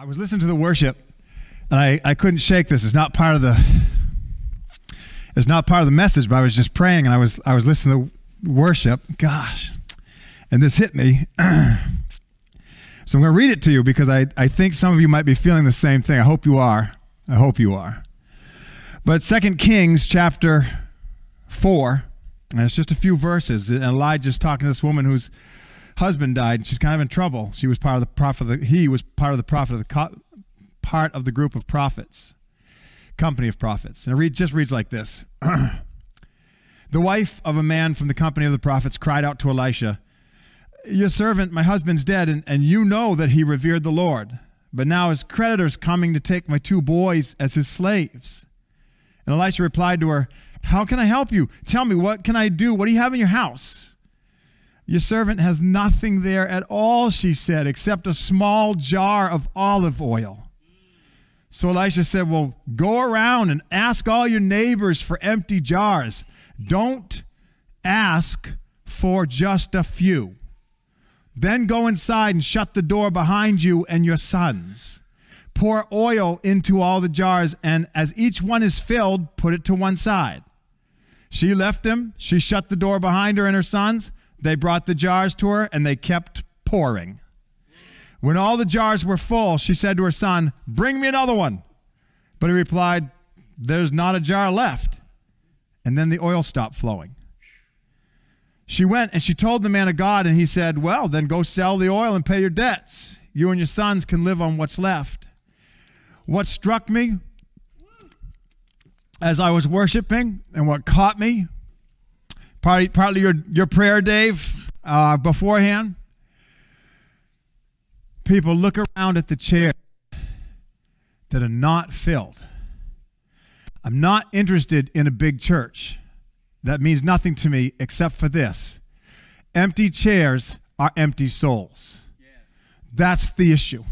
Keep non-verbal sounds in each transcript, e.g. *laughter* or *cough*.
I was listening to the worship, and I, I couldn't shake this. It's not part of the it's not part of the message, but I was just praying and I was I was listening to worship. Gosh. And this hit me. *clears throat* so I'm going to read it to you because I, I think some of you might be feeling the same thing. I hope you are. I hope you are. But Second Kings chapter 4, and it's just a few verses. And Elijah's talking to this woman whose husband died. She's kind of in trouble. She was part of the prophet. Of the, he was part of the prophet of the co- part of the group of prophets, company of prophets. And it read, just reads like this: *clears throat* The wife of a man from the company of the prophets cried out to Elisha, "Your servant, my husband's dead, and, and you know that he revered the Lord. But now his creditors coming to take my two boys as his slaves." And Elisha replied to her, "How can I help you? Tell me, what can I do? What do you have in your house?" Your servant has nothing there at all, she said, except a small jar of olive oil. So Elisha said, Well, go around and ask all your neighbors for empty jars. Don't ask for just a few. Then go inside and shut the door behind you and your sons. Pour oil into all the jars, and as each one is filled, put it to one side. She left him. She shut the door behind her and her sons. They brought the jars to her, and they kept pouring. When all the jars were full, she said to her son, Bring me another one. But he replied, There's not a jar left. And then the oil stopped flowing. She went and she told the man of God, and he said, Well, then go sell the oil and pay your debts. You and your sons can live on what's left. What struck me as I was worshiping and what caught me partly, partly your, your prayer, Dave, uh, beforehand. People look around at the chair that are not filled. I'm not interested in a big church. That means nothing to me except for this empty chairs are empty souls. That's the issue.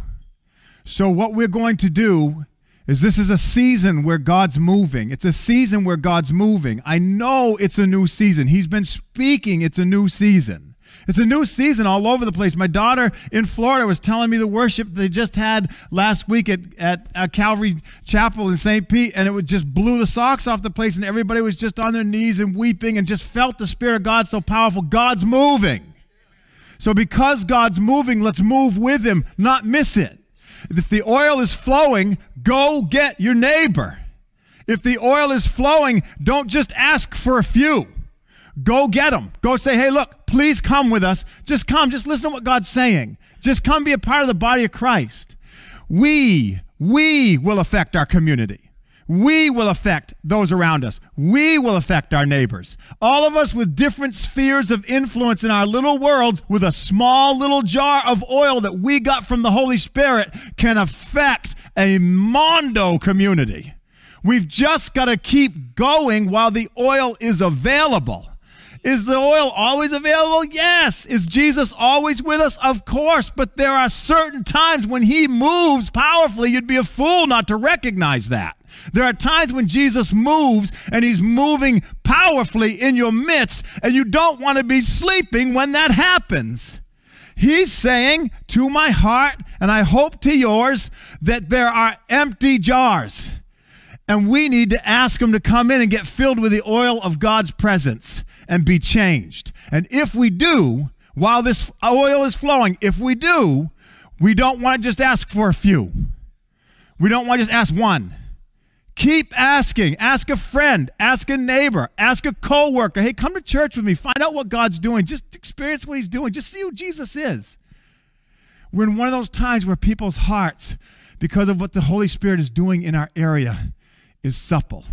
So, what we're going to do is this is a season where God's moving. It's a season where God's moving. I know it's a new season. He's been speaking, it's a new season. It's a new season all over the place. My daughter in Florida was telling me the worship they just had last week at, at, at Calvary Chapel in St. Pete, and it would just blew the socks off the place, and everybody was just on their knees and weeping and just felt the Spirit of God so powerful. God's moving. So, because God's moving, let's move with Him, not miss it. If the oil is flowing, go get your neighbor. If the oil is flowing, don't just ask for a few. Go get them. Go say, hey, look, please come with us. Just come. Just listen to what God's saying. Just come be a part of the body of Christ. We, we will affect our community. We will affect those around us. We will affect our neighbors. All of us with different spheres of influence in our little worlds, with a small little jar of oil that we got from the Holy Spirit, can affect a mondo community. We've just got to keep going while the oil is available. Is the oil always available? Yes. Is Jesus always with us? Of course. But there are certain times when he moves powerfully, you'd be a fool not to recognize that. There are times when Jesus moves and he's moving powerfully in your midst, and you don't want to be sleeping when that happens. He's saying to my heart, and I hope to yours, that there are empty jars. And we need to ask him to come in and get filled with the oil of God's presence and be changed. And if we do, while this oil is flowing, if we do, we don't want to just ask for a few. We don't want to just ask one. Keep asking. Ask a friend, ask a neighbor, ask a coworker. Hey, come to church with me. Find out what God's doing. Just experience what he's doing. Just see who Jesus is. We're in one of those times where people's hearts, because of what the Holy Spirit is doing in our area, is supple.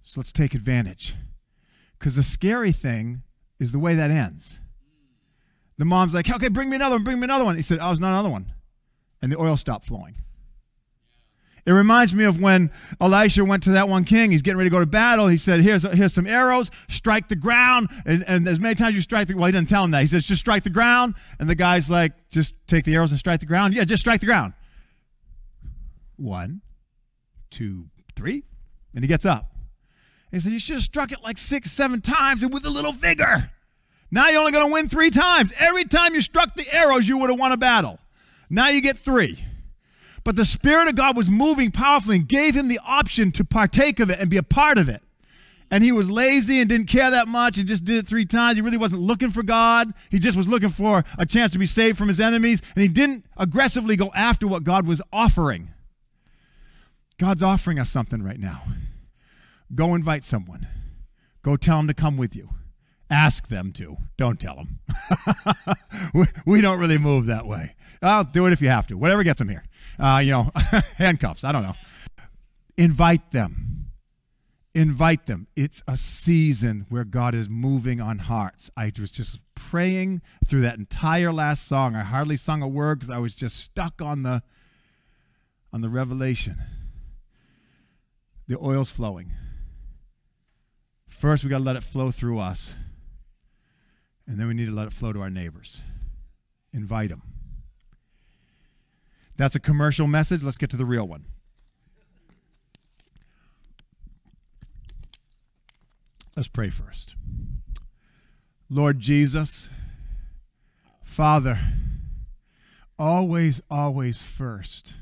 So let's take advantage. Because the scary thing is the way that ends. The mom's like, okay, bring me another one, bring me another one. He said, oh, it's not another one. And the oil stopped flowing. It reminds me of when Elisha went to that one king. He's getting ready to go to battle. He said, Here's, here's some arrows, strike the ground. And, and as many times you strike the well, he didn't tell him that. He says, Just strike the ground. And the guy's like, Just take the arrows and strike the ground. Yeah, just strike the ground. One, two, three. And he gets up. He said, You should have struck it like six, seven times and with a little vigor. Now you're only going to win three times. Every time you struck the arrows, you would have won a battle. Now you get three. But the Spirit of God was moving powerfully and gave him the option to partake of it and be a part of it. And he was lazy and didn't care that much and just did it three times. He really wasn't looking for God. He just was looking for a chance to be saved from his enemies. And he didn't aggressively go after what God was offering. God's offering us something right now. Go invite someone, go tell them to come with you. Ask them to. Don't tell them. *laughs* we, we, don't really move that way. I'll do it if you have to. Whatever gets them here. Uh, you know, *laughs* handcuffs. I don't know. Invite them. Invite them. It's a season where God is moving on hearts. I was just praying through that entire last song. I hardly sung a word because I was just stuck on the on the revelation. The oil's flowing. First, we got to let it flow through us. And then we need to let it flow to our neighbors. Invite them. That's a commercial message. Let's get to the real one. Let's pray first. Lord Jesus, Father, always, always first.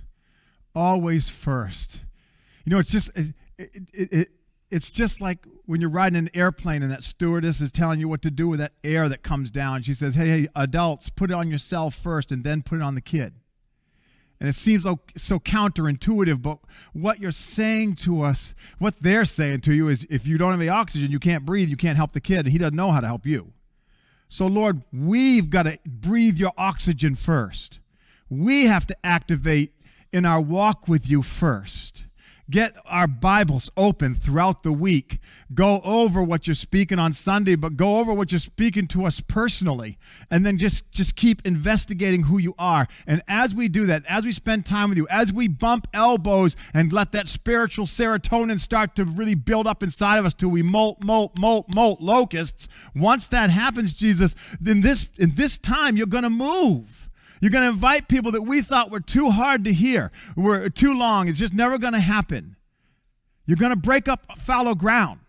Always first. You know, it's just, it, it, it, it's just like when you're riding an airplane and that stewardess is telling you what to do with that air that comes down. She says, hey, hey, adults, put it on yourself first and then put it on the kid. And it seems so, counterintuitive, but what you're saying to us, what they're saying to you is if you don't have any oxygen, you can't breathe, you can't help the kid, and he doesn't know how to help you. So, Lord, we've got to breathe your oxygen first. We have to activate in our walk with you first get our Bibles open throughout the week. Go over what you're speaking on Sunday, but go over what you're speaking to us personally. And then just, just keep investigating who you are. And as we do that, as we spend time with you, as we bump elbows and let that spiritual serotonin start to really build up inside of us till we molt, molt, molt, molt locusts, once that happens, Jesus, then this in this time you're gonna move. You're going to invite people that we thought were too hard to hear, were too long. It's just never going to happen. You're going to break up fallow ground.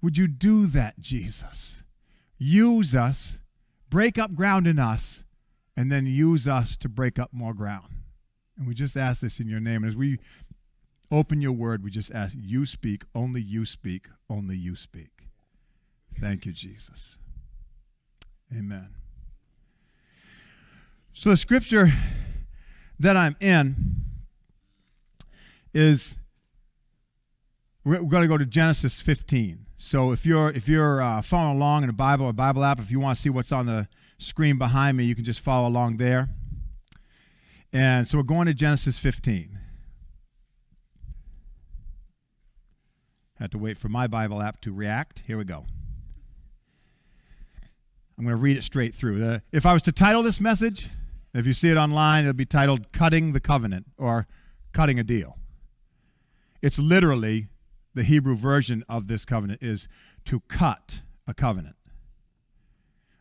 Would you do that, Jesus? Use us, break up ground in us, and then use us to break up more ground. And we just ask this in your name. And As we open your word, we just ask you speak, only you speak, only you speak. Thank you, Jesus. Amen. So the scripture that I'm in is we're, going to go to Genesis 15. So if you're if you're uh, following along in a Bible or Bible app, if you want to see what's on the screen behind me, you can just follow along there. And so we're going to Genesis 15. Had to wait for my Bible app to react. Here we go. I'm going to read it straight through. The, if I was to title this message, if you see it online, it'll be titled Cutting the Covenant or Cutting a Deal. It's literally the Hebrew version of this covenant is to cut a covenant.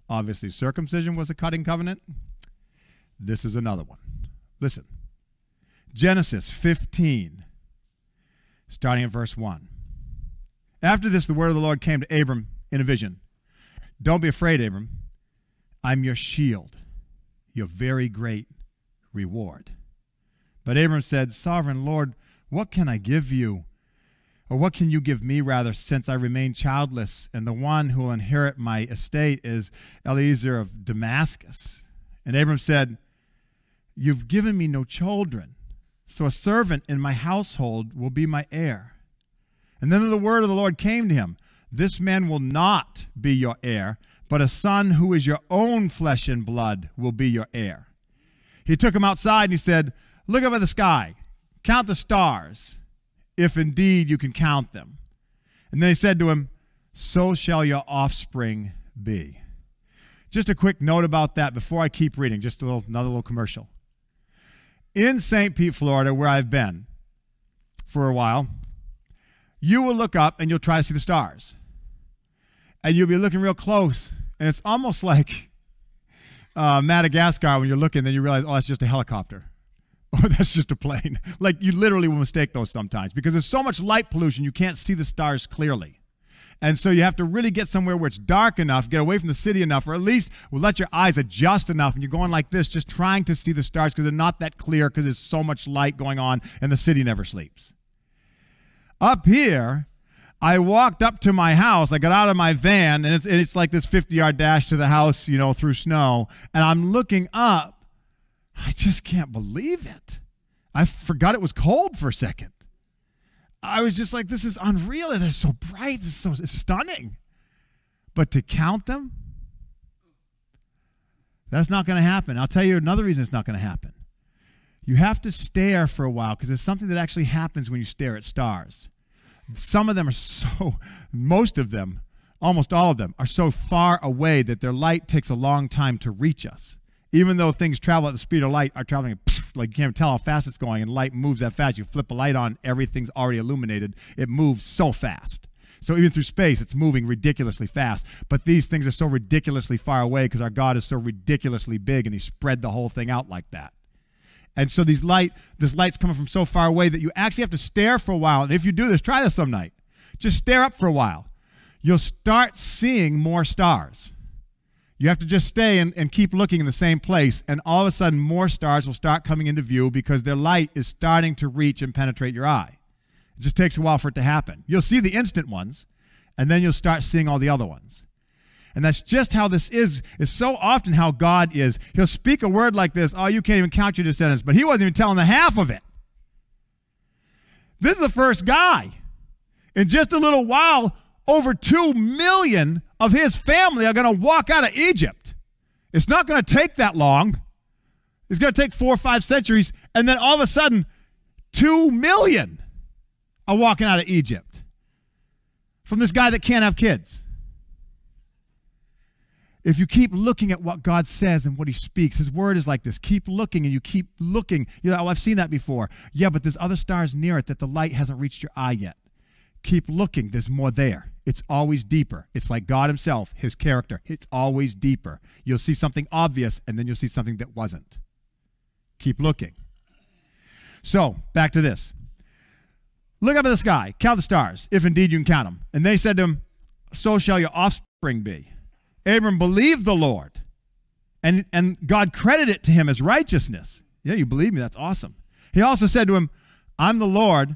Obviously, circumcision was a cutting covenant. This is another one. Listen Genesis 15, starting at verse 1. After this, the word of the Lord came to Abram in a vision Don't be afraid, Abram. I'm your shield your very great reward. But Abram said, Sovereign Lord, what can I give you? Or what can you give me, rather, since I remain childless, and the one who will inherit my estate is Eliezer of Damascus? And Abram said, You've given me no children, so a servant in my household will be my heir. And then the word of the Lord came to him This man will not be your heir, but a son who is your own flesh and blood will be your heir. He took him outside and he said, Look up at the sky, count the stars, if indeed you can count them. And then he said to him, So shall your offspring be. Just a quick note about that before I keep reading, just a little, another little commercial. In St. Pete, Florida, where I've been for a while, you will look up and you'll try to see the stars. And you'll be looking real close and it's almost like uh, Madagascar when you're looking, then you realize, oh, that's just a helicopter. *laughs* Or that's just a plane. *laughs* like you literally will mistake those sometimes because there's so much light pollution, you can't see the stars clearly. And so you have to really get somewhere where it's dark enough, get away from the city enough, or at least let your eyes adjust enough. And you're going like this, just trying to see the stars because they're not that clear because there's so much light going on and the city never sleeps. Up here, I walked up to my house. I got out of my van, and it's, it's like this 50 yard dash to the house, you know, through snow. And I'm looking up. I just can't believe it. I forgot it was cold for a second. I was just like, this is unreal. They're so bright. This is so stunning. But to count them, that's not going to happen. I'll tell you another reason it's not going to happen. You have to stare for a while because there's something that actually happens when you stare at stars. Some of them are so, most of them, almost all of them, are so far away that their light takes a long time to reach us. Even though things travel at the speed of light, are traveling *laughs* like you can't tell how fast it's going, and light moves that fast. You flip a light on, everything's already illuminated. It moves so fast. So even through space, it's moving ridiculously fast. But these things are so ridiculously far away because our God is so ridiculously big, and He spread the whole thing out like that. And so these light, this light's coming from so far away that you actually have to stare for a while. And if you do this, try this some night. Just stare up for a while. You'll start seeing more stars. You have to just stay and, and keep looking in the same place, and all of a sudden, more stars will start coming into view because their light is starting to reach and penetrate your eye. It just takes a while for it to happen. You'll see the instant ones, and then you'll start seeing all the other ones. And that's just how this is, is so often how God is. He'll speak a word like this, oh, you can't even count your descendants, but he wasn't even telling the half of it. This is the first guy. In just a little while, over 2 million of his family are going to walk out of Egypt. It's not going to take that long. It's going to take four or five centuries. And then all of a sudden, 2 million are walking out of Egypt from this guy that can't have kids if you keep looking at what God says and what He speaks, His word is like this. Keep looking and you keep looking. You know, oh, I've seen that before. Yeah, but there's other stars near it that the light hasn't reached your eye yet. Keep looking. There's more there. It's always deeper. It's like God Himself, His character. It's always deeper. You'll see something obvious and then you'll see something that wasn't. Keep looking. So, back to this. Look up at the sky, count the stars, if indeed you can count them. And they said to him, So shall your offspring be. Abram believed the Lord, and, and God credited it to him as righteousness. Yeah, you believe me? That's awesome. He also said to him, I'm the Lord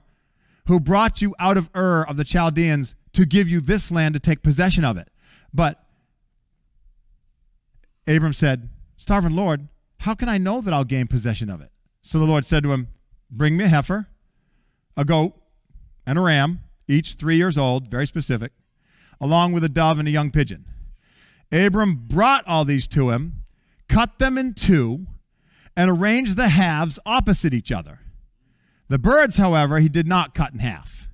who brought you out of Ur of the Chaldeans to give you this land to take possession of it. But Abram said, Sovereign Lord, how can I know that I'll gain possession of it? So the Lord said to him, Bring me a heifer, a goat, and a ram, each three years old, very specific, along with a dove and a young pigeon. Abram brought all these to him, cut them in two, and arranged the halves opposite each other. The birds, however, he did not cut in half.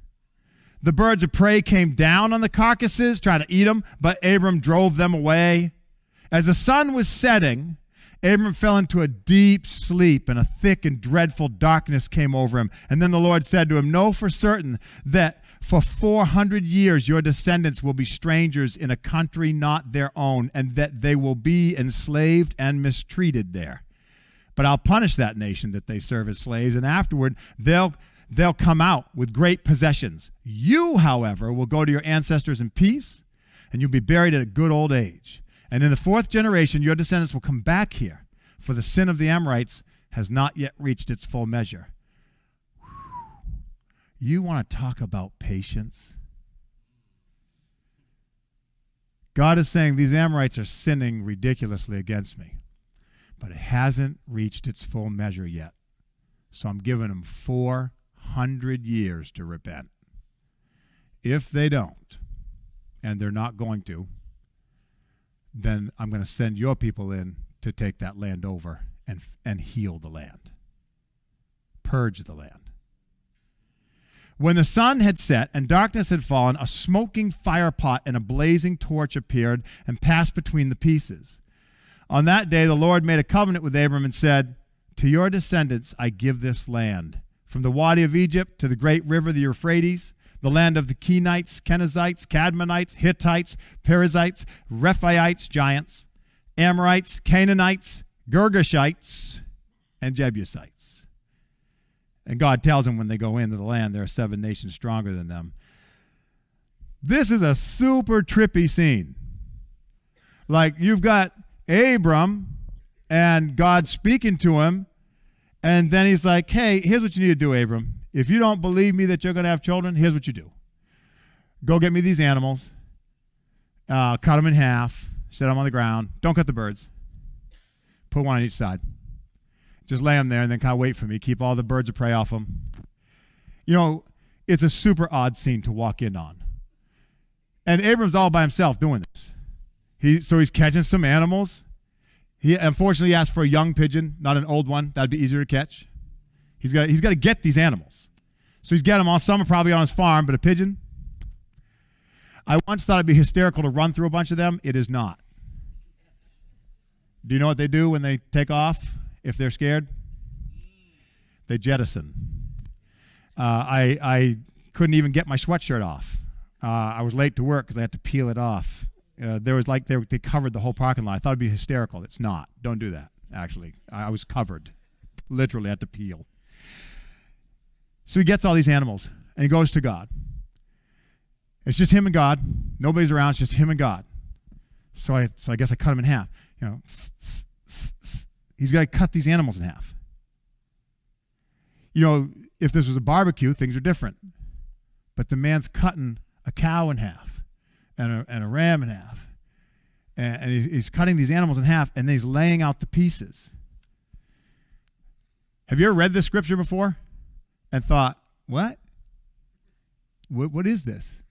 The birds of prey came down on the carcasses, trying to eat them, but Abram drove them away. As the sun was setting, Abram fell into a deep sleep, and a thick and dreadful darkness came over him. And then the Lord said to him, Know for certain that for 400 years, your descendants will be strangers in a country not their own, and that they will be enslaved and mistreated there. But I'll punish that nation that they serve as slaves, and afterward they'll, they'll come out with great possessions. You, however, will go to your ancestors in peace, and you'll be buried at a good old age. And in the fourth generation, your descendants will come back here, for the sin of the Amorites has not yet reached its full measure. You want to talk about patience? God is saying these Amorites are sinning ridiculously against me, but it hasn't reached its full measure yet. So I'm giving them 400 years to repent. If they don't, and they're not going to, then I'm going to send your people in to take that land over and, and heal the land, purge the land. When the sun had set and darkness had fallen, a smoking firepot and a blazing torch appeared and passed between the pieces. On that day, the Lord made a covenant with Abram and said, To your descendants I give this land, from the Wadi of Egypt to the great river, the Euphrates, the land of the Kenites, Kenizzites, Kadmonites, Hittites, Perizzites, Rephaites, giants, Amorites, Canaanites, Girgashites, and Jebusites. And God tells them when they go into the land, there are seven nations stronger than them. This is a super trippy scene. Like you've got Abram and God speaking to him, and then he's like, Hey, here's what you need to do, Abram. If you don't believe me that you're going to have children, here's what you do go get me these animals, uh, cut them in half, set them on the ground. Don't cut the birds. Put one on each side. Just lay them there and then kind of wait for me. Keep all the birds of prey off them. You know, it's a super odd scene to walk in on. And Abram's all by himself doing this. He, so he's catching some animals. He unfortunately asked for a young pigeon, not an old one. That'd be easier to catch. He's got, he's got to get these animals. So he's got them all. Some are probably on his farm, but a pigeon. I once thought it'd be hysterical to run through a bunch of them. It is not. Do you know what they do when they take off if they're scared? They jettison. Uh, I, I couldn't even get my sweatshirt off. Uh, I was late to work because I had to peel it off. Uh, there was like they, they covered the whole parking lot. I thought it'd be hysterical. It's not. Don't do that. Actually, I was covered. Literally had to peel. So he gets all these animals and he goes to God. It's just him and God. Nobody's around. It's just him and God. So I so I guess I cut him in half. You know, he's got to cut these animals in half. You know, if this was a barbecue, things are different. But the man's cutting a cow in half and a, and a ram in half. And, and he's cutting these animals in half and then he's laying out the pieces. Have you ever read this scripture before and thought, what? What, what is this?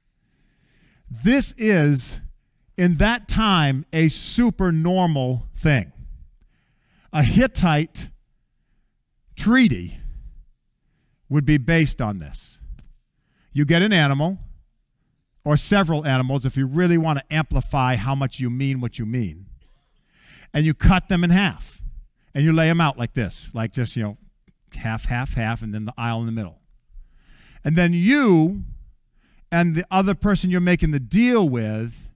This is, in that time, a super normal thing. A Hittite treaty would be based on this. You get an animal, or several animals if you really want to amplify how much you mean what you mean, and you cut them in half, and you lay them out like this, like just, you know, half, half, half, and then the aisle in the middle. And then you and the other person you're making the deal with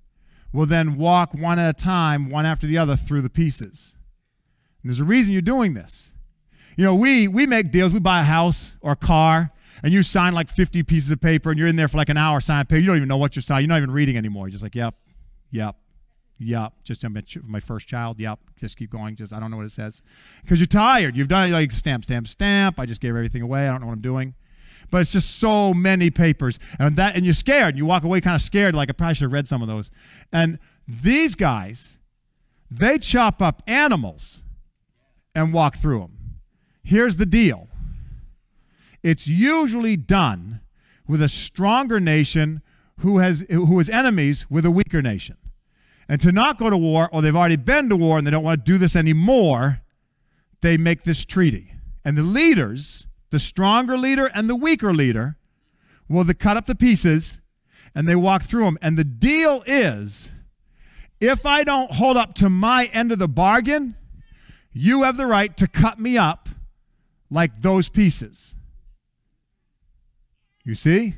will then walk one at a time, one after the other, through the pieces. And there's a reason you're doing this. You know, we we make deals. We buy a house or a car, and you sign like 50 pieces of paper, and you're in there for like an hour signing paper. You don't even know what you're signing. You're not even reading anymore. You're just like, yep, yep, yep. Just my first child. Yep. Just keep going. Just I don't know what it says because you're tired. You've done it like stamp, stamp, stamp. I just gave everything away. I don't know what I'm doing but it's just so many papers. And that and you're scared. You walk away kind of scared, like I probably should have read some of those. And these guys, they chop up animals and walk through them. Here's the deal. It's usually done with a stronger nation who has who is enemies with a weaker nation. And to not go to war, or they've already been to war and they don't want to do this anymore, they make this treaty. And the leaders the stronger leader and the weaker leader will cut up the pieces and they walk through them. And the deal is if I don't hold up to my end of the bargain, you have the right to cut me up like those pieces. You see?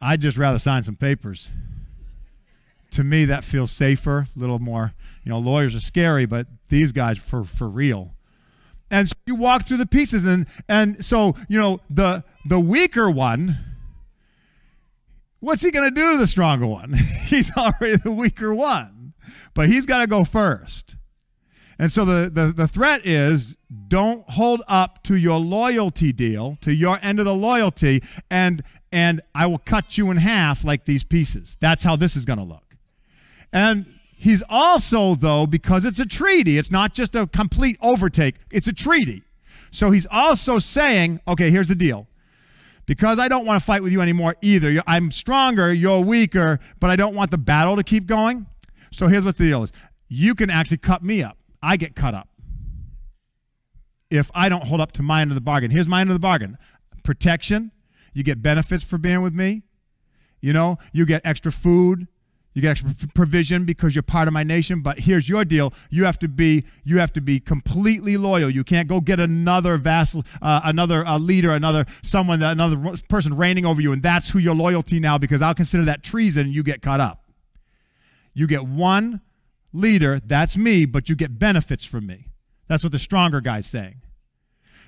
I'd just rather sign some papers. To me, that feels safer, a little more. You know, lawyers are scary, but these guys for for real and so you walk through the pieces and and so you know the the weaker one what's he going to do to the stronger one *laughs* he's already the weaker one but he's got to go first and so the, the the threat is don't hold up to your loyalty deal to your end of the loyalty and and i will cut you in half like these pieces that's how this is going to look and He's also, though, because it's a treaty, it's not just a complete overtake, it's a treaty. So he's also saying, okay, here's the deal. Because I don't want to fight with you anymore either. I'm stronger, you're weaker, but I don't want the battle to keep going. So here's what the deal is you can actually cut me up. I get cut up if I don't hold up to my end of the bargain. Here's my end of the bargain protection. You get benefits for being with me. You know, you get extra food, you get extra provision because you're part of my nation, but here's your deal. You have to be you have to be completely loyal. You can't go get another vassal, uh, another uh, leader, another someone, another person reigning over you, and that's who your loyalty now. Because I'll consider that treason. You get caught up. You get one leader, that's me, but you get benefits from me. That's what the stronger guy's saying.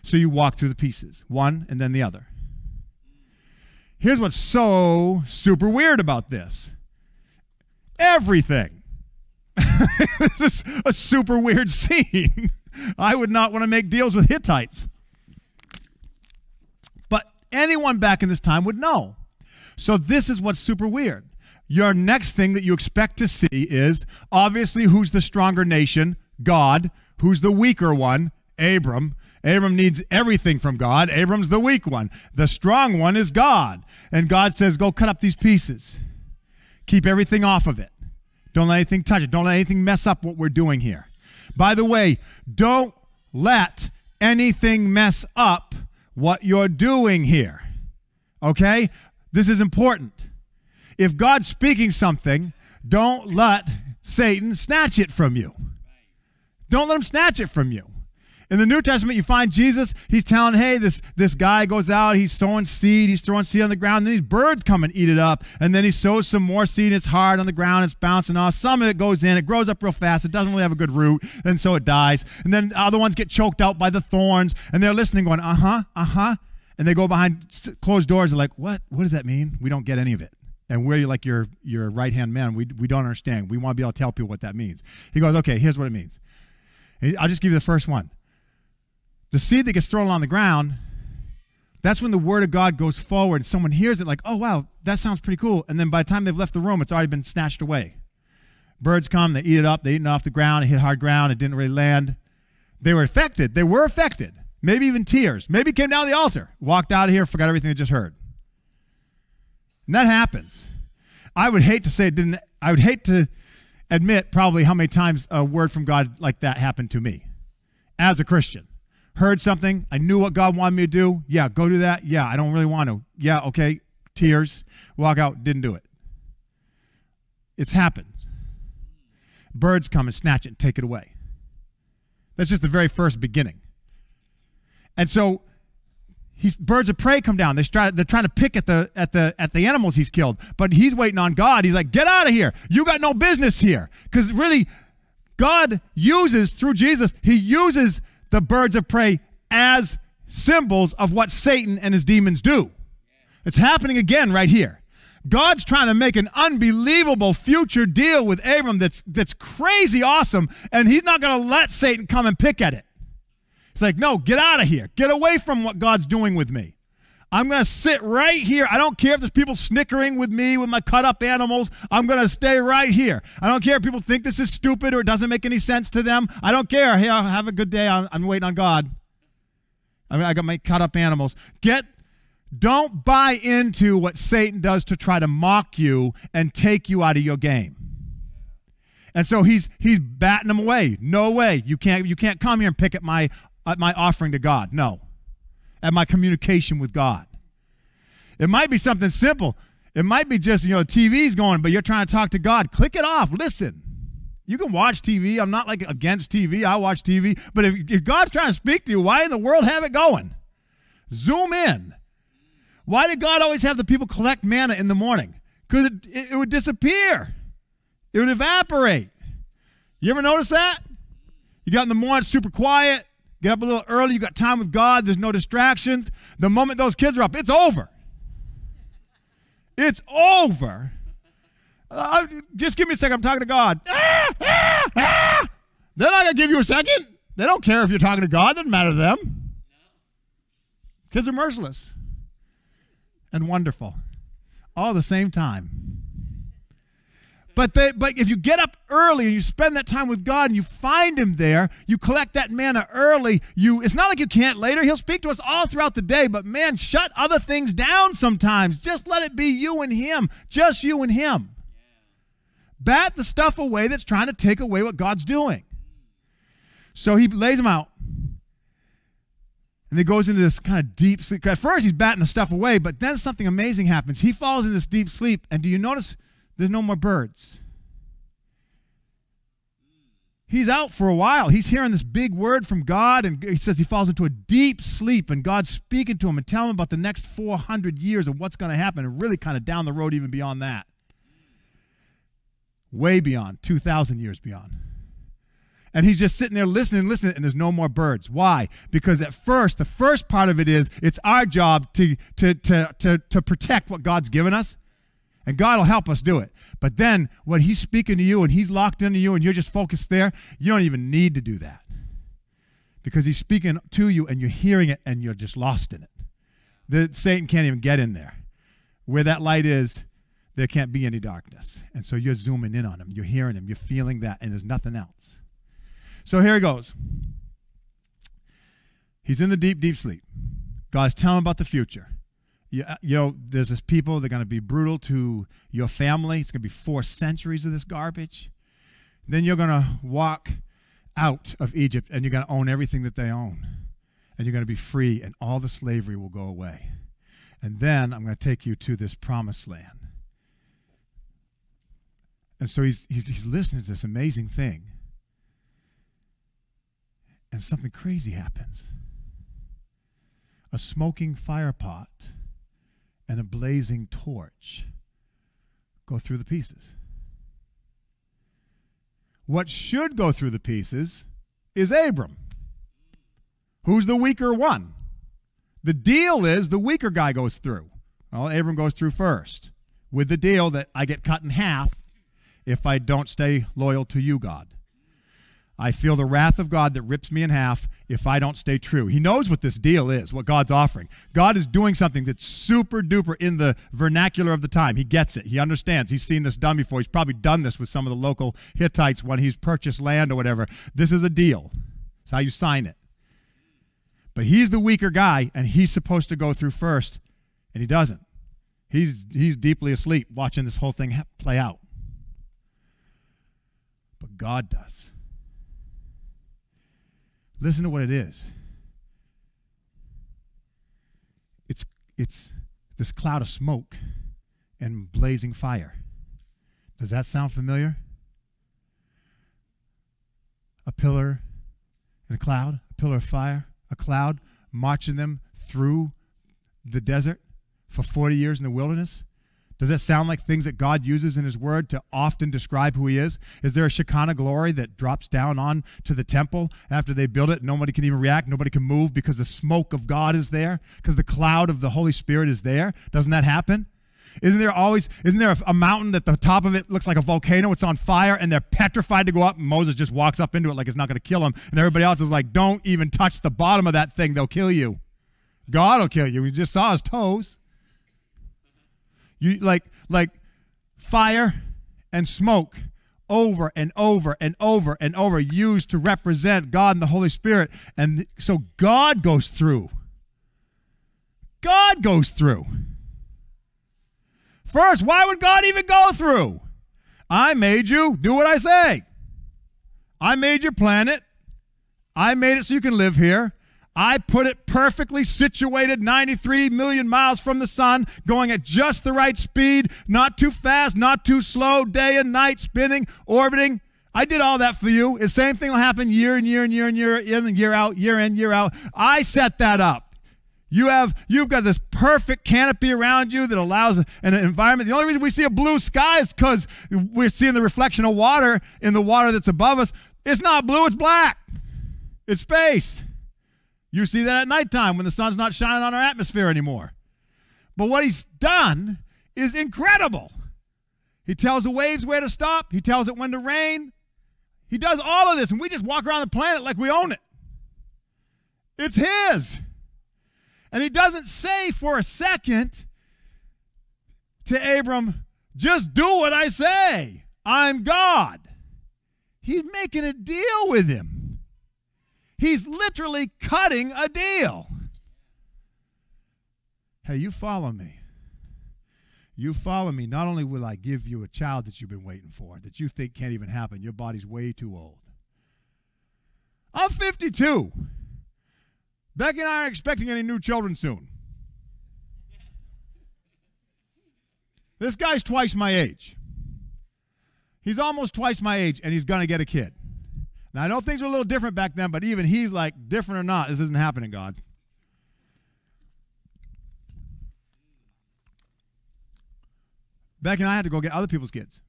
So you walk through the pieces, one and then the other. here's what's so super weird about this everything. *laughs* this is a super weird *laughs* scene. I would not want to make deals with Hittites. But anyone back in this time would know. So, this is what's super weird. Your next thing that you expect to see is obviously who's the stronger nation? God. Who's the weaker one? Abram. Abram needs everything from God. Abram's the weak one. The strong one is God. And God says, Go cut up these pieces. Keep everything off of it. Don't let anything touch it. Don't let anything mess up what we're doing here. By the way, don't let anything mess up what you're doing here. Okay? This is important. If God's speaking something, don't let Satan snatch it from you. Don't let him snatch it from you. In the New Testament, you find Jesus, he's telling, hey, this, this guy goes out, he's sowing seed, he's throwing seed on the ground, and then these birds come and eat it up. And then he sows some more seed, and it's hard on the ground, it's bouncing off. Some of it goes in, it grows up real fast, it doesn't really have a good root, and so it dies. And then other ones get choked out by the thorns, and they're listening, going, uh huh, uh huh. And they go behind closed doors, and like, what? What does that mean? We don't get any of it and we're like your your right hand man. We we don't understand. We want to be able to tell people what that means. He goes, okay, here's what it means. I'll just give you the first one. The seed that gets thrown on the ground, that's when the word of God goes forward. Someone hears it like, oh, wow, that sounds pretty cool. And then by the time they've left the room, it's already been snatched away. Birds come, they eat it up, they eat it off the ground, it hit hard ground, it didn't really land. They were affected. They were affected. Maybe even tears. Maybe came down the altar, walked out of here, forgot everything they just heard. And that happens. I would hate to say it didn't, I would hate to admit probably how many times a word from God like that happened to me as a Christian heard something. I knew what God wanted me to do. Yeah, go do that. Yeah, I don't really want to. Yeah, okay. Tears. Walk out. Didn't do it. It's happened. Birds come and snatch it and take it away. That's just the very first beginning. And so he's birds of prey come down. They try, they're trying to pick at the at the at the animals he's killed, but he's waiting on God. He's like, "Get out of here! You got no business here." Because really, God uses through Jesus, He uses the birds of prey as symbols of what Satan and his demons do. It's happening again right here. God's trying to make an unbelievable future deal with Abram that's that's crazy awesome, and he's not going to let Satan come and pick at it. He's like, "No, get out of here. Get away from what God's doing with me." I'm going to sit right here. I don't care if there's people snickering with me with my cut up animals. I'm going to stay right here. I don't care if people think this is stupid or it doesn't make any sense to them. I don't care. Hey, I'll have a good day. I'm, I'm waiting on God. I, mean, I got my cut up animals. Get don't buy into what Satan does to try to mock you and take you out of your game. And so he's he's batting them away. No way. You can't you can't come here and pick at my at my offering to God. No at my communication with God. It might be something simple. It might be just, you know, TV's going, but you're trying to talk to God. Click it off. Listen. You can watch TV. I'm not like against TV. I watch TV. But if, if God's trying to speak to you, why in the world have it going? Zoom in. Why did God always have the people collect manna in the morning? Because it, it, it would disappear, it would evaporate. You ever notice that? You got in the morning, super quiet. Get up a little early. You got time with God. There's no distractions. The moment those kids are up, it's over. It's over. Uh, just give me a second. I'm talking to God. Ah, ah, ah. They're not going to give you a second. They don't care if you're talking to God. It doesn't matter to them. Kids are merciless and wonderful all at the same time. But they, but if you get up early and you spend that time with God and you find Him there, you collect that manna early. You, it's not like you can't later. He'll speak to us all throughout the day. But man, shut other things down sometimes. Just let it be you and Him, just you and Him. Bat the stuff away that's trying to take away what God's doing. So He lays them out. And he goes into this kind of deep sleep. At first, he's batting the stuff away, but then something amazing happens. He falls into this deep sleep. And do you notice there's no more birds. He's out for a while. He's hearing this big word from God, and he says he falls into a deep sleep, and God's speaking to him and telling him about the next 400 years of what's going to happen, and really kind of down the road, even beyond that. Way beyond, 2,000 years beyond. And he's just sitting there listening, listening, and there's no more birds. Why? Because at first, the first part of it is it's our job to, to, to, to, to protect what God's given us. And God will help us do it. But then when he's speaking to you and he's locked into you and you're just focused there, you don't even need to do that. Because he's speaking to you and you're hearing it and you're just lost in it. The Satan can't even get in there. Where that light is, there can't be any darkness. And so you're zooming in on him. You're hearing him. You're feeling that, and there's nothing else. So here he goes. He's in the deep, deep sleep. God's telling him about the future. You, uh, you know, there's this people, they're going to be brutal to your family. It's going to be four centuries of this garbage. Then you're going to walk out of Egypt and you're going to own everything that they own. And you're going to be free, and all the slavery will go away. And then I'm going to take you to this promised land. And so he's, he's, he's listening to this amazing thing. And something crazy happens a smoking fire pot and a blazing torch go through the pieces. What should go through the pieces is Abram, who's the weaker one. The deal is the weaker guy goes through. Well, Abram goes through first with the deal that I get cut in half if I don't stay loyal to you, God. I feel the wrath of God that rips me in half if I don't stay true. He knows what this deal is, what God's offering. God is doing something that's super duper in the vernacular of the time. He gets it. He understands. He's seen this done before. He's probably done this with some of the local Hittites when he's purchased land or whatever. This is a deal. It's how you sign it. But he's the weaker guy, and he's supposed to go through first, and he doesn't. He's, he's deeply asleep watching this whole thing play out. But God does. Listen to what it is. It's it's this cloud of smoke and blazing fire. Does that sound familiar? A pillar and a cloud, a pillar of fire, a cloud marching them through the desert for 40 years in the wilderness? Does that sound like things that God uses in His Word to often describe who He is? Is there a Shekinah glory that drops down on to the temple after they build it? Nobody can even react. Nobody can move because the smoke of God is there, because the cloud of the Holy Spirit is there. Doesn't that happen? Isn't there always, isn't there a, a, mountain that the top of it looks like a volcano? It's on fire and they're petrified to go up. Moses just walks up into it like it's not going to kill him. And everybody else is like, don't even touch the bottom of that thing. They'll kill you. God will kill you. We just saw his toes. You like like fire and smoke over and over and over and over used to represent God and the Holy Spirit. And so God goes through. God goes through. First, why would God even go through? I made you do what I say. I made your planet. I made it so you can live here. I put it perfectly situated 93 million miles from the sun, going at just the right speed, not too fast, not too slow, day and night, spinning, orbiting. I did all that for you. The same thing will happen year and year and year and year in and year out, year in, year out. I set that up. You have you've got this perfect canopy around you that allows an environment. The only reason we see a blue sky is because we're seeing the reflection of water in the water that's above us. It's not blue, it's black. It's space. You see that at nighttime when the sun's not shining on our atmosphere anymore. But what he's done is incredible. He tells the waves where to stop, he tells it when to rain. He does all of this, and we just walk around the planet like we own it. It's his. And he doesn't say for a second to Abram, just do what I say. I'm God. He's making a deal with him. He's literally cutting a deal. Hey, you follow me. You follow me. Not only will I give you a child that you've been waiting for, that you think can't even happen, your body's way too old. I'm 52. Becky and I aren't expecting any new children soon. This guy's twice my age. He's almost twice my age, and he's going to get a kid. Now, I know things were a little different back then, but even he's like, different or not, this isn't happening, God. Becky and I had to go get other people's kids.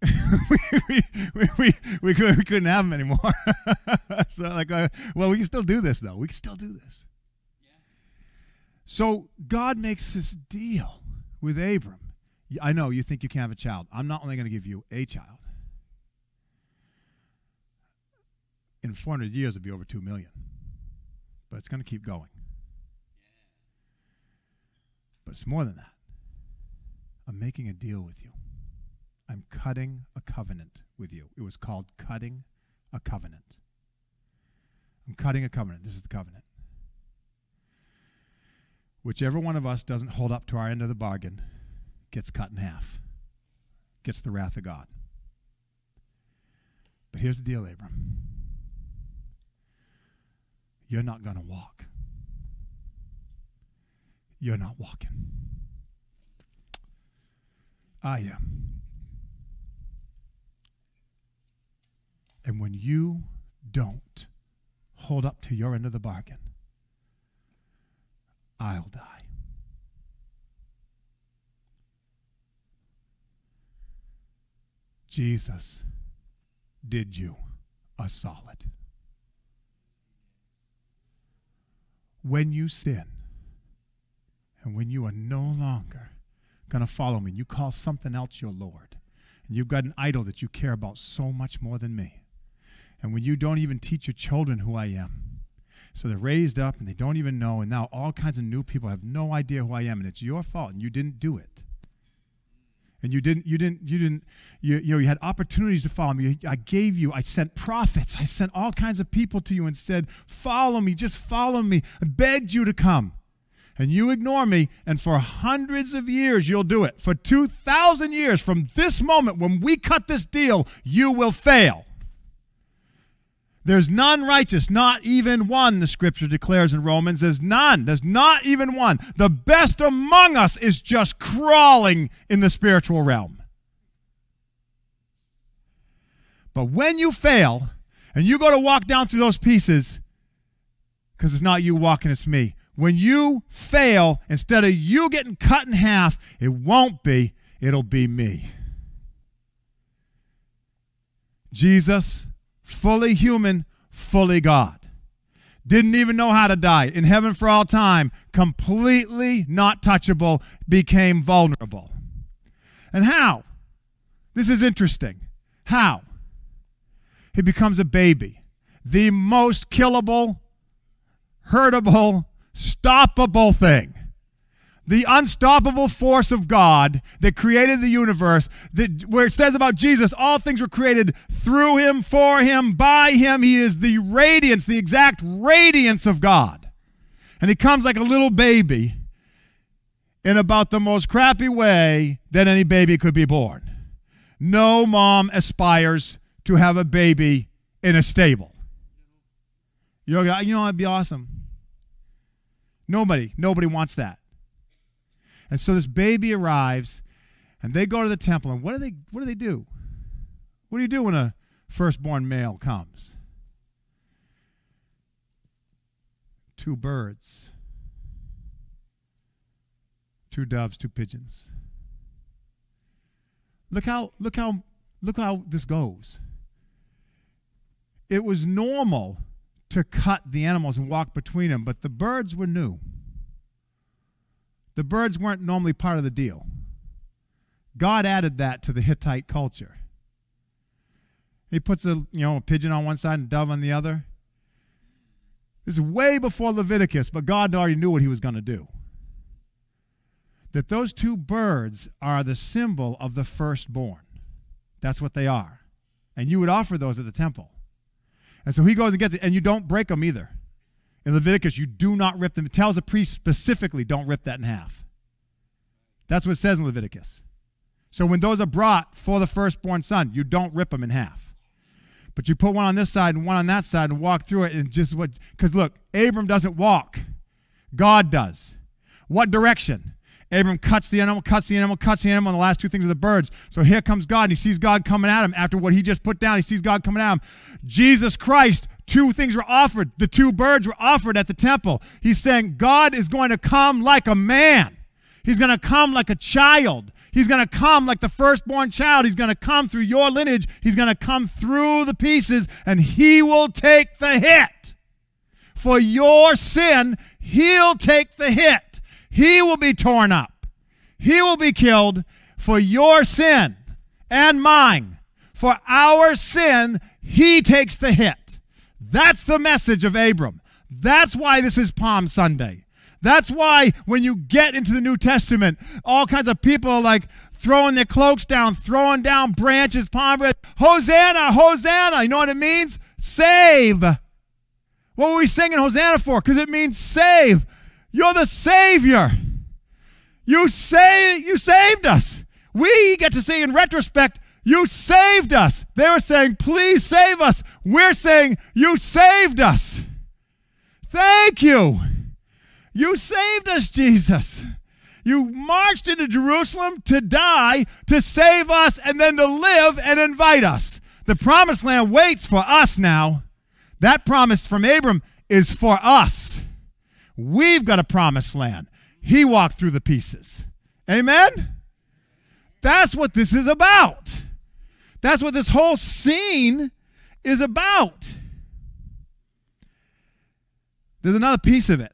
*laughs* we, we, we, we, couldn't, have them anymore. *laughs* so, like, uh, well, we can still do this, though. We can still do this. So, God makes this deal with Abram. I know you think you can have a child. I'm not only going to give you a child, in 400 years, it'll be over 2 million. But it's going to keep going. But it's more than that. I'm making a deal with you. I'm cutting a covenant with you. It was called cutting a covenant. I'm cutting a covenant. This is the covenant. Whichever one of us doesn't hold up to our end of the bargain gets cut in half, gets the wrath of God. But here's the deal, Abram. You're not going to walk. You're not walking. I am. And when you don't hold up to your end of the bargain, I'll die. Jesus did you a solid. When you sin, and when you are no longer going to follow me, and you call something else your Lord, and you've got an idol that you care about so much more than me, and when you don't even teach your children who I am, so they're raised up and they don't even know, and now all kinds of new people have no idea who I am, and it's your fault, and you didn't do it and you didn't you didn't you didn't you, you know you had opportunities to follow me. I gave you i sent prophets. I sent all kinds of people to you and said follow me just follow me. I begged you to come. And you ignore me and for hundreds of years you'll do it. For 2000 years from this moment when we cut this deal you will fail there's none righteous, not even one, the scripture declares in Romans. There's none. There's not even one. The best among us is just crawling in the spiritual realm. But when you fail and you go to walk down through those pieces, because it's not you walking, it's me. When you fail, instead of you getting cut in half, it won't be, it'll be me. Jesus fully human, fully God. Didn't even know how to die. In heaven for all time, completely not touchable, became vulnerable. And how? This is interesting. How? He becomes a baby. The most killable, hurtable, stoppable thing the unstoppable force of God that created the universe, that where it says about Jesus, all things were created through him, for him, by him. He is the radiance, the exact radiance of God. And he comes like a little baby in about the most crappy way that any baby could be born. No mom aspires to have a baby in a stable. You know, you know, it'd be awesome. Nobody, nobody wants that. And so this baby arrives, and they go to the temple. And what do they what do they do? What do you do when a firstborn male comes? Two birds, two doves, two pigeons. Look how look how look how this goes. It was normal to cut the animals and walk between them, but the birds were new. The birds weren't normally part of the deal. God added that to the Hittite culture. He puts a you know a pigeon on one side and a dove on the other. This is way before Leviticus, but God already knew what he was going to do. That those two birds are the symbol of the firstborn. That's what they are. And you would offer those at the temple. And so he goes and gets it, and you don't break them either. In Leviticus, you do not rip them. It tells a priest specifically, don't rip that in half. That's what it says in Leviticus. So when those are brought for the firstborn son, you don't rip them in half. But you put one on this side and one on that side and walk through it and just what because look, Abram doesn't walk. God does. What direction? Abram cuts the animal, cuts the animal, cuts the animal, and the last two things are the birds. So here comes God, and he sees God coming at him after what he just put down. He sees God coming at him. Jesus Christ two things were offered. The two birds were offered at the temple. He's saying God is going to come like a man. He's going to come like a child. He's going to come like the firstborn child. He's going to come through your lineage. He's going to come through the pieces, and he will take the hit. For your sin, he'll take the hit. He will be torn up. He will be killed for your sin and mine. For our sin, he takes the hit. That's the message of Abram. That's why this is Palm Sunday. That's why when you get into the New Testament, all kinds of people are like throwing their cloaks down, throwing down branches, palm branches. Hosanna, Hosanna. You know what it means? Save. What were we singing Hosanna for? Because it means save. You're the Savior. You say you saved us. We get to say in retrospect, you saved us. They were saying, please save us. We're saying, you saved us. Thank you. You saved us, Jesus. You marched into Jerusalem to die, to save us, and then to live and invite us. The promised land waits for us now. That promise from Abram is for us. We've got a promised land. He walked through the pieces. Amen? That's what this is about. That's what this whole scene is about. There's another piece of it.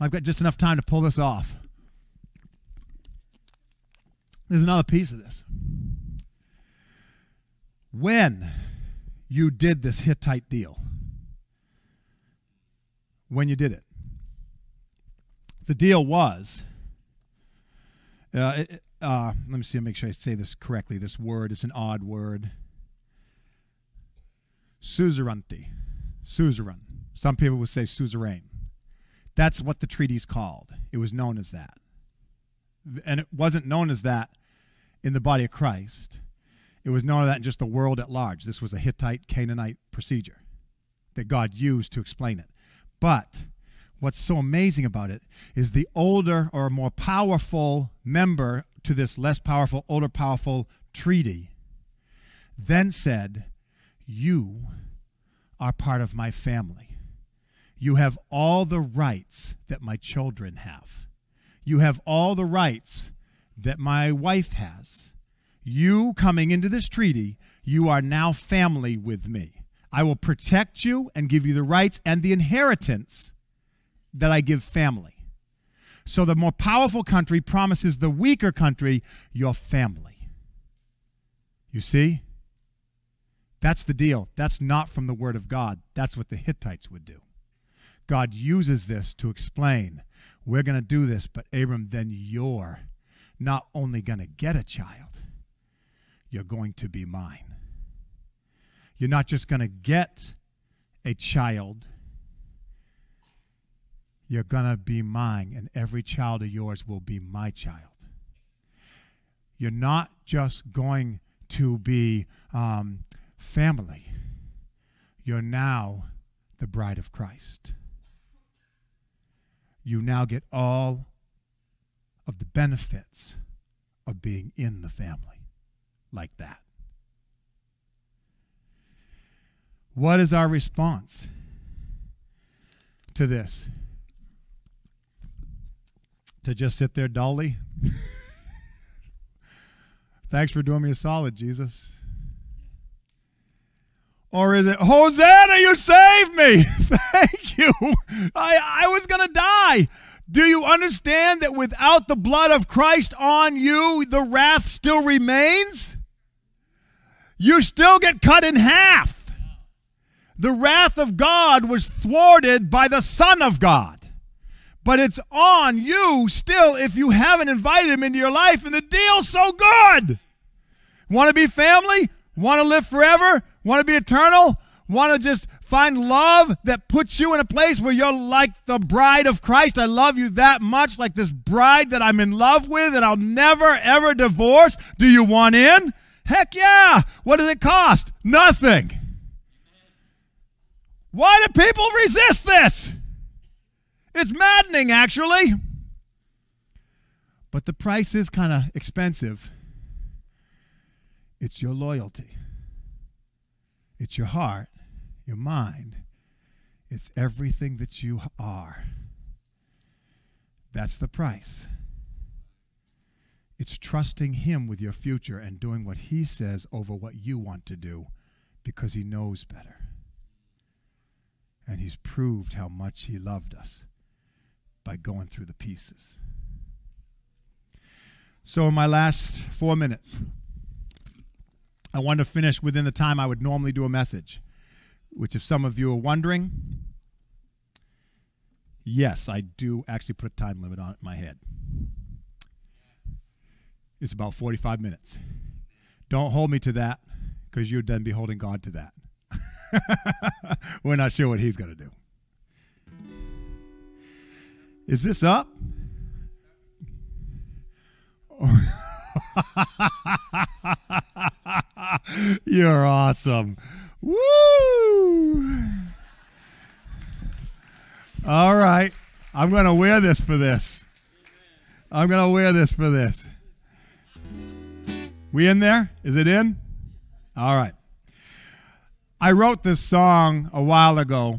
I've got just enough time to pull this off. There's another piece of this. When you did this Hittite deal, when you did it, the deal was. Uh, it, uh, let me see. Make sure I say this correctly. This word is an odd word. Suzerainty, suzerain. Some people would say suzerain. That's what the treaty's called. It was known as that. And it wasn't known as that in the body of Christ. It was known as that in just the world at large. This was a Hittite, Canaanite procedure that God used to explain it. But what's so amazing about it is the older or more powerful member to this less powerful, older, powerful treaty then said, You are part of my family. You have all the rights that my children have. You have all the rights that my wife has. You coming into this treaty, you are now family with me. I will protect you and give you the rights and the inheritance that I give family. So the more powerful country promises the weaker country your family. You see? That's the deal. That's not from the Word of God. That's what the Hittites would do. God uses this to explain we're going to do this, but Abram, then you're not only going to get a child, you're going to be mine. You're not just going to get a child, you're going to be mine, and every child of yours will be my child. You're not just going to be um, family, you're now the bride of Christ you now get all of the benefits of being in the family like that. What is our response to this? To just sit there dully? Thanks for doing me a solid, Jesus. Or is it, Hosanna, you saved me? *laughs* Thank you. I, I was going to die. Do you understand that without the blood of Christ on you, the wrath still remains? You still get cut in half. The wrath of God was thwarted by the Son of God. But it's on you still if you haven't invited him into your life, and the deal's so good. Want to be family? Want to live forever? Want to be eternal? Want to just find love that puts you in a place where you're like the bride of Christ? I love you that much, like this bride that I'm in love with and I'll never, ever divorce. Do you want in? Heck yeah. What does it cost? Nothing. Why do people resist this? It's maddening, actually. But the price is kind of expensive. It's your loyalty. It's your heart, your mind. It's everything that you are. That's the price. It's trusting Him with your future and doing what He says over what you want to do because He knows better. And He's proved how much He loved us by going through the pieces. So, in my last four minutes, I want to finish within the time I would normally do a message, which, if some of you are wondering, yes, I do actually put a time limit on my head. It's about 45 minutes. Don't hold me to that because you'd then be holding God to that. *laughs* We're not sure what He's going to do. Is this up? *laughs* You're awesome. Woo! All right. I'm going to wear this for this. I'm going to wear this for this. We in there? Is it in? All right. I wrote this song a while ago,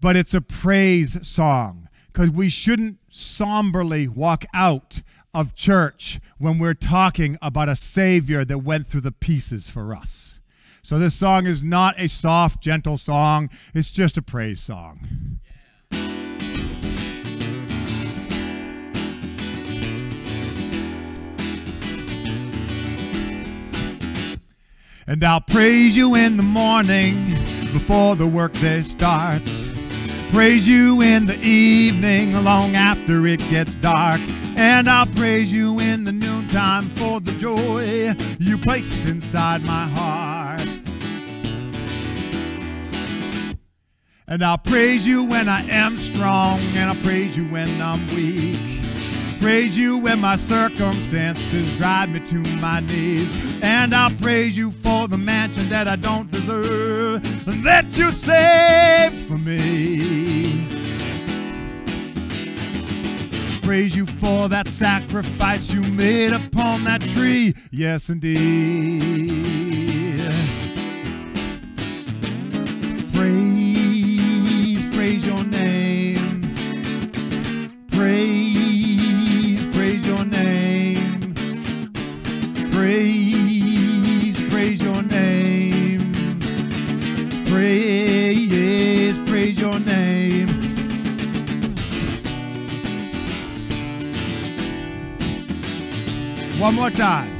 but it's a praise song because we shouldn't somberly walk out of church when we're talking about a Savior that went through the pieces for us. So this song is not a soft, gentle song, it's just a praise song. And I'll praise you in the morning before the workday starts. Praise you in the evening long after it gets dark. And I'll praise you in the noontime for the joy you placed inside my heart. And I'll praise you when I am strong, and I'll praise you when I'm weak. Praise you when my circumstances drive me to my knees. And I'll praise you for the mansion that I don't deserve, and that you saved for me. Praise you for that sacrifice you made upon that tree. Yes, indeed. More time.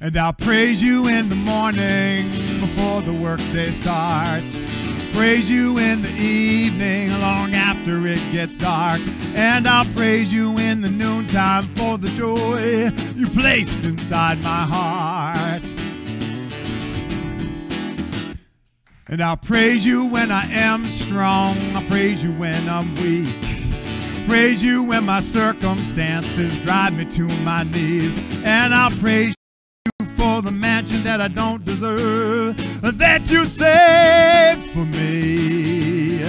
And I'll praise you in the morning before the workday starts. Praise you in the evening long after it gets dark. And I'll praise you in the noontime for the joy you placed inside my heart. And I'll praise you when I am strong. I'll praise you when I'm weak. Praise you when my circumstances drive me to my knees. And I'll praise you for the mansion that I don't deserve, that you saved for me.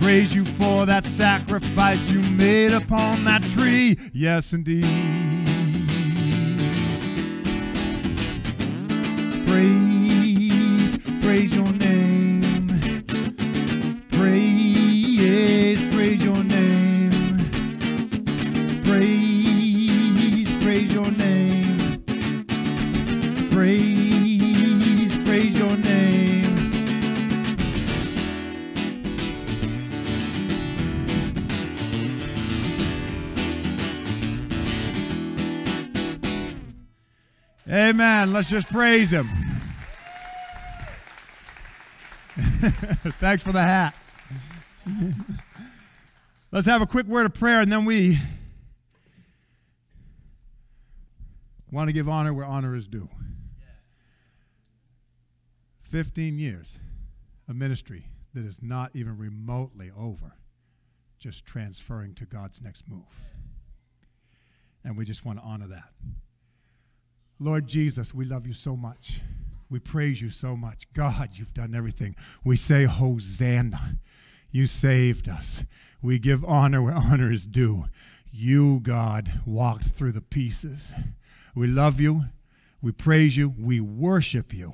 Praise you for that sacrifice you made upon that tree. Yes, indeed. Praise, praise your name. Amen. Let's just praise him. *laughs* Thanks for the hat. *laughs* Let's have a quick word of prayer and then we want to give honor where honor is due. 15 years of ministry that is not even remotely over, just transferring to God's next move. And we just want to honor that. Lord Jesus, we love you so much. We praise you so much. God, you've done everything. We say, Hosanna. You saved us. We give honor where honor is due. You, God, walked through the pieces. We love you. We praise you. We worship you.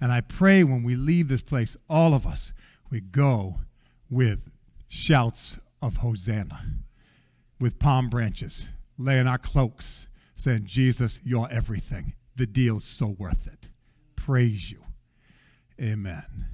And I pray when we leave this place, all of us, we go with shouts of Hosanna with palm branches, laying our cloaks, saying, Jesus, you're everything. The deal's so worth it. Praise you. Amen.